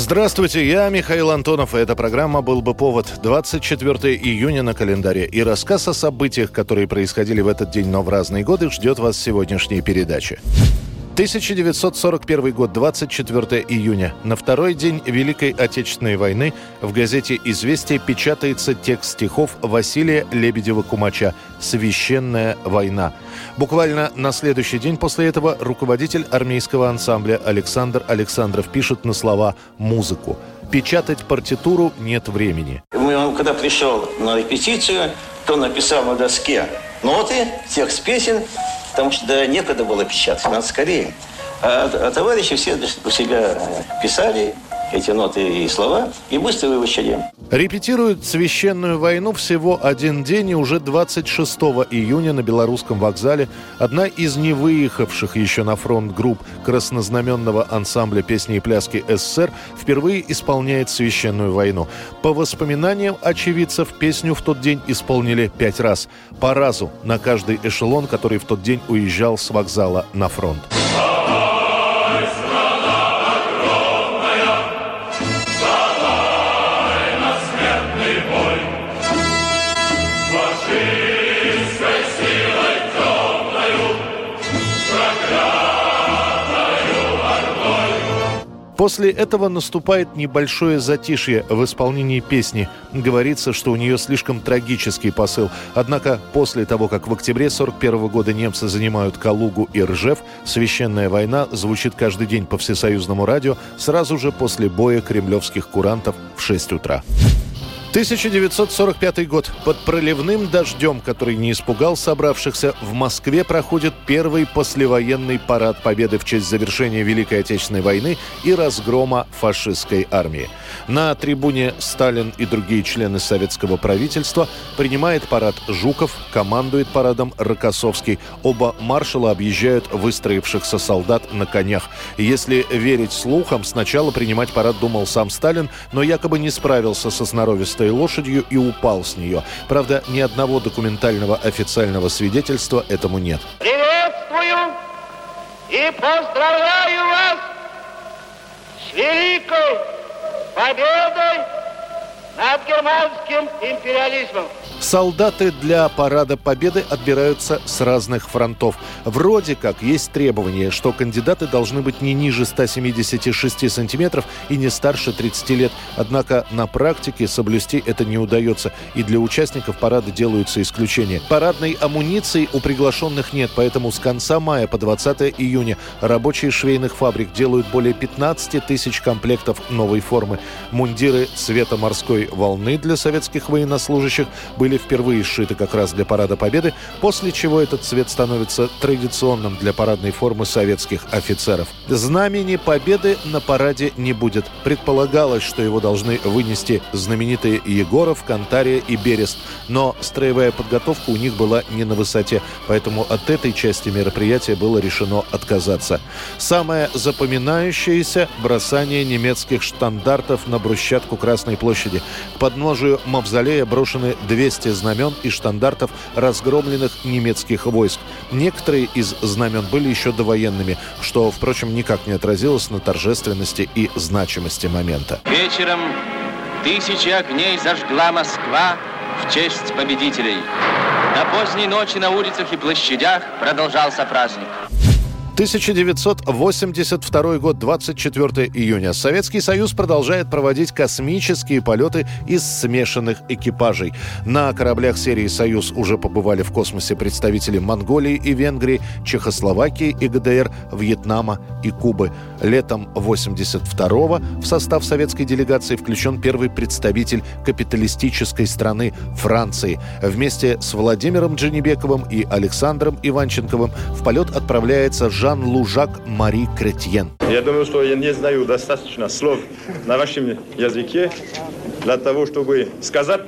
Здравствуйте, я Михаил Антонов, и эта программа «Был бы повод». 24 июня на календаре. И рассказ о событиях, которые происходили в этот день, но в разные годы, ждет вас сегодняшней передаче. 1941 год, 24 июня. На второй день Великой Отечественной войны в газете «Известия» печатается текст стихов Василия Лебедева-Кумача «Священная война». Буквально на следующий день после этого руководитель армейского ансамбля Александр Александров пишет на слова «музыку». Печатать партитуру нет времени. Он когда пришел на репетицию, то написал на доске ноты, текст песен, потому что да, некогда было печатать, надо скорее. А, а товарищи все у себя писали эти ноты и слова и быстро выучили. Репетируют священную войну всего один день, и уже 26 июня на Белорусском вокзале одна из не выехавших еще на фронт групп краснознаменного ансамбля песни и пляски СССР впервые исполняет священную войну. По воспоминаниям очевидцев, песню в тот день исполнили пять раз. По разу на каждый эшелон, который в тот день уезжал с вокзала на фронт. После этого наступает небольшое затишье в исполнении песни. Говорится, что у нее слишком трагический посыл. Однако после того, как в октябре 41 года немцы занимают Калугу и Ржев, священная война звучит каждый день по всесоюзному радио сразу же после боя кремлевских курантов в 6 утра. 1945 год. Под проливным дождем, который не испугал собравшихся, в Москве проходит первый послевоенный парад победы в честь завершения Великой Отечественной войны и разгрома фашистской армии. На трибуне Сталин и другие члены советского правительства принимает парад Жуков, командует парадом Рокоссовский. Оба маршала объезжают выстроившихся солдат на конях. Если верить слухам, сначала принимать парад думал сам Сталин, но якобы не справился со сноровистой толстой лошадью и упал с нее. Правда, ни одного документального официального свидетельства этому нет. Приветствую и поздравляю вас с великой победой над германским империализмом. Солдаты для парада Победы отбираются с разных фронтов. Вроде как есть требование, что кандидаты должны быть не ниже 176 сантиметров и не старше 30 лет. Однако на практике соблюсти это не удается, и для участников парада делаются исключения. Парадной амуниции у приглашенных нет, поэтому с конца мая по 20 июня рабочие швейных фабрик делают более 15 тысяч комплектов новой формы. Мундиры цвета морской волны для советских военнослужащих были впервые сшиты как раз для Парада Победы, после чего этот цвет становится традиционным для парадной формы советских офицеров. Знамени Победы на параде не будет. Предполагалось, что его должны вынести знаменитые Егоров, Кантария и Берест, но строевая подготовка у них была не на высоте, поэтому от этой части мероприятия было решено отказаться. Самое запоминающееся – бросание немецких штандартов на брусчатку Красной площади. К подножию мавзолея брошены 200 200 знамен и штандартов разгромленных немецких войск. Некоторые из знамен были еще довоенными, что, впрочем, никак не отразилось на торжественности и значимости момента. Вечером тысячи огней зажгла Москва в честь победителей. До поздней ночи на улицах и площадях продолжался праздник. 1982 год, 24 июня. Советский Союз продолжает проводить космические полеты из смешанных экипажей. На кораблях серии «Союз» уже побывали в космосе представители Монголии и Венгрии, Чехословакии и ГДР, Вьетнама и Кубы. Летом 82-го в состав советской делегации включен первый представитель капиталистической страны Франции. Вместе с Владимиром Дженебековым и Александром Иванченковым в полет отправляется Жан Жан Лужак Мари Кретьен. Я думаю, что я не знаю достаточно слов на вашем языке для того, чтобы сказать,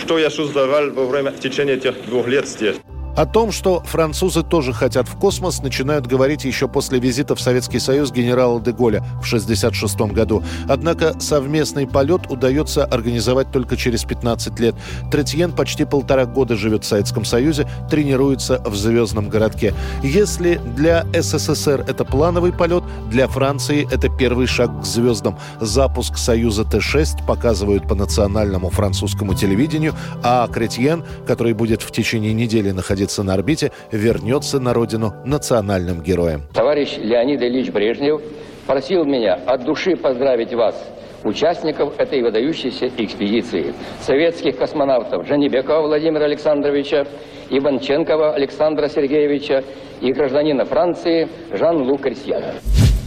что я создавал во время в течение этих двух лет здесь. О том, что французы тоже хотят в космос, начинают говорить еще после визита в Советский Союз генерала Деголя в 1966 году. Однако совместный полет удается организовать только через 15 лет. Третьен почти полтора года живет в Советском Союзе, тренируется в звездном городке. Если для СССР это плановый полет, для Франции это первый шаг к звездам. Запуск Союза Т-6 показывают по национальному французскому телевидению, а Кретьен, который будет в течение недели находиться находится на орбите, вернется на родину национальным героем. Товарищ Леонид Ильич Брежнев просил меня от души поздравить вас участников этой выдающейся экспедиции. Советских космонавтов Жанибекова Владимира Александровича, Иванченкова Александра Сергеевича и гражданина Франции Жан-Лу Крестьяна.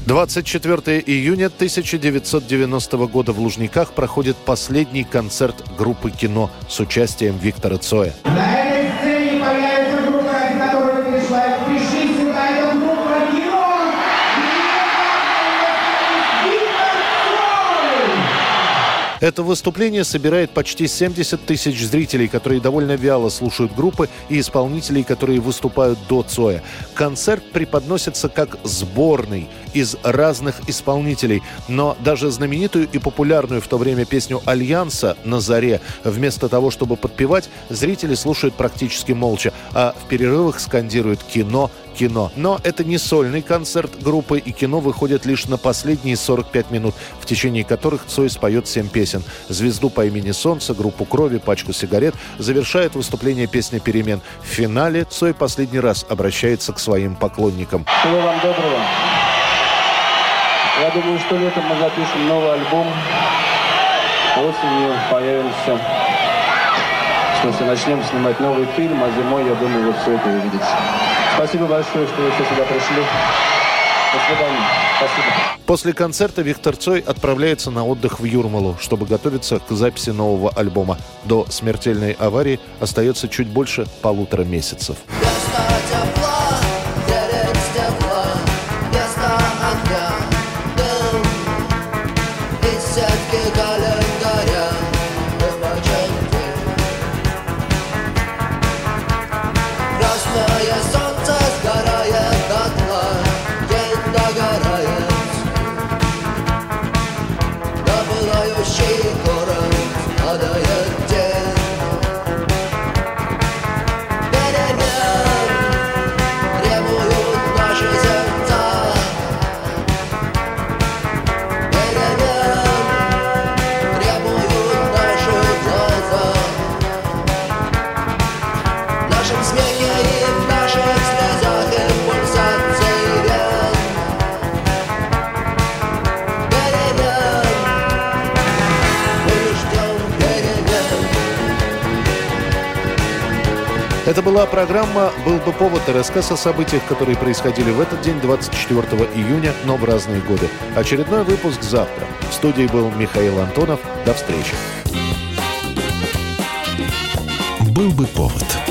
24 июня 1990 года в Лужниках проходит последний концерт группы «Кино» с участием Виктора Цоя. Это выступление собирает почти 70 тысяч зрителей, которые довольно вяло слушают группы и исполнителей, которые выступают до Цоя. Концерт преподносится как сборный из разных исполнителей, но даже знаменитую и популярную в то время песню «Альянса» на заре, вместо того, чтобы подпевать, зрители слушают практически молча, а в перерывах скандируют «кино», кино. Но это не сольный концерт группы, и кино выходит лишь на последние 45 минут, в течение которых Цой споет 7 песен. «Звезду по имени Солнце», группу «Крови», «Пачку сигарет» завершает выступление песня «Перемен». В финале Цой последний раз обращается к своим поклонникам. Всего вам доброго. Я думаю, что летом мы запишем новый альбом. Осенью появимся. В смысле, начнем снимать новый фильм, а зимой, я думаю, вы все это увидите. Спасибо большое, что вы все сюда пришли. До свидания. Спасибо. После концерта Виктор Цой отправляется на отдых в Юрмалу, чтобы готовиться к записи нового альбома. До смертельной аварии остается чуть больше полутора месяцев. Karaya sancak karaya. Это была программа «Был бы повод» и рассказ о событиях, которые происходили в этот день, 24 июня, но в разные годы. Очередной выпуск завтра. В студии был Михаил Антонов. До встречи. «Был бы повод»